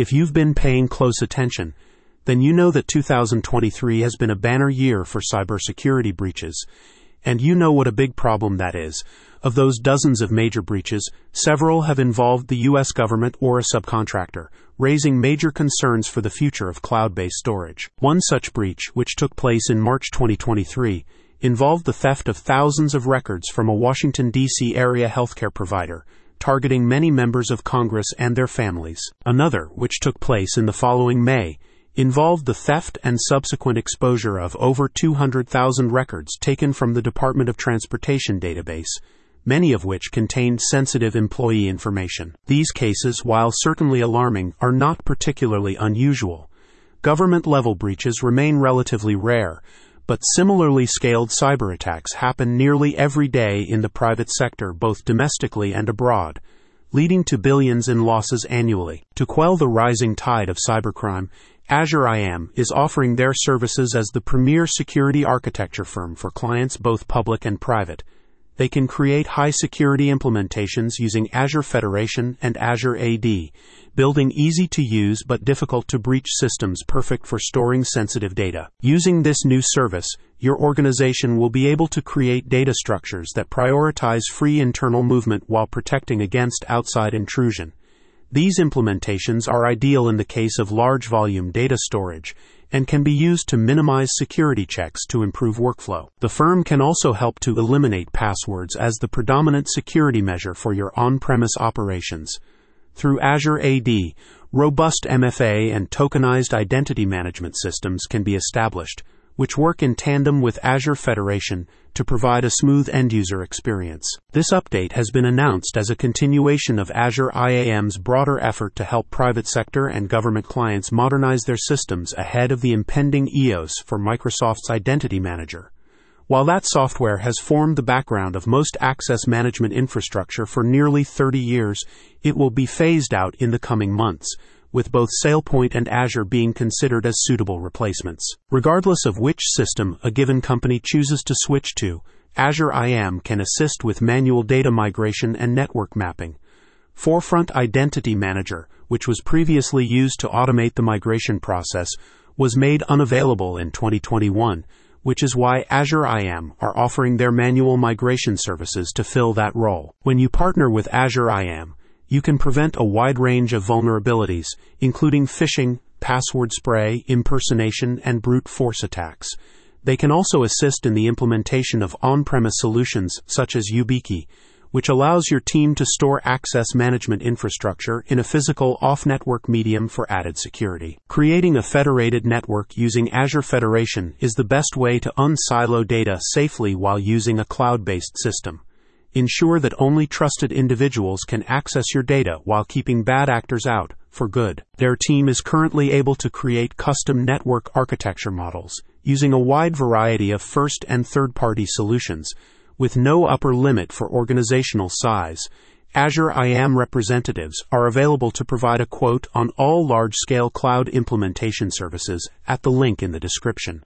If you've been paying close attention, then you know that 2023 has been a banner year for cybersecurity breaches. And you know what a big problem that is. Of those dozens of major breaches, several have involved the U.S. government or a subcontractor, raising major concerns for the future of cloud based storage. One such breach, which took place in March 2023, involved the theft of thousands of records from a Washington, D.C. area healthcare provider, targeting many members of Congress and their families. Another, which took place in the following May, involved the theft and subsequent exposure of over 200,000 records taken from the Department of Transportation database, many of which contained sensitive employee information. These cases, while certainly alarming, are not particularly unusual. Government level breaches remain relatively rare, but similarly scaled cyber attacks happen nearly every day in the private sector, both domestically and abroad, leading to billions in losses annually. To quell the rising tide of cybercrime, Azure IAM is offering their services as the premier security architecture firm for clients both public and private. They can create high security implementations using Azure Federation and Azure AD, building easy to use but difficult to breach systems perfect for storing sensitive data. Using this new service, your organization will be able to create data structures that prioritize free internal movement while protecting against outside intrusion. These implementations are ideal in the case of large volume data storage and can be used to minimize security checks to improve workflow. The firm can also help to eliminate passwords as the predominant security measure for your on premise operations. Through Azure AD, robust MFA and tokenized identity management systems can be established, which work in tandem with Azure Federation to provide a smooth end user experience. This update has been announced as a continuation of Azure IAM's broader effort to help private sector and government clients modernize their systems ahead of the impending EOS for Microsoft's Identity Manager. While that software has formed the background of most access management infrastructure for nearly 30 years, it will be phased out in the coming months with both SailPoint and Azure being considered as suitable replacements. Regardless of which system a given company chooses to switch to, Azure IAM can assist with manual data migration and network mapping. Forefront Identity Manager, which was previously used to automate the migration process, was made unavailable in 2021, which is why Azure IAM are offering their manual migration services to fill that role. When you partner with Azure IAM, you can prevent a wide range of vulnerabilities, including phishing, password spray, impersonation, and brute force attacks. They can also assist in the implementation of on premise solutions such as YubiKey, which allows your team to store access management infrastructure in a physical off network medium for added security. Creating a federated network using Azure Federation is the best way to unsilo data safely while using a cloud based system. Ensure that only trusted individuals can access your data while keeping bad actors out for good. Their team is currently able to create custom network architecture models using a wide variety of first and third party solutions with no upper limit for organizational size. Azure IAM representatives are available to provide a quote on all large scale cloud implementation services at the link in the description.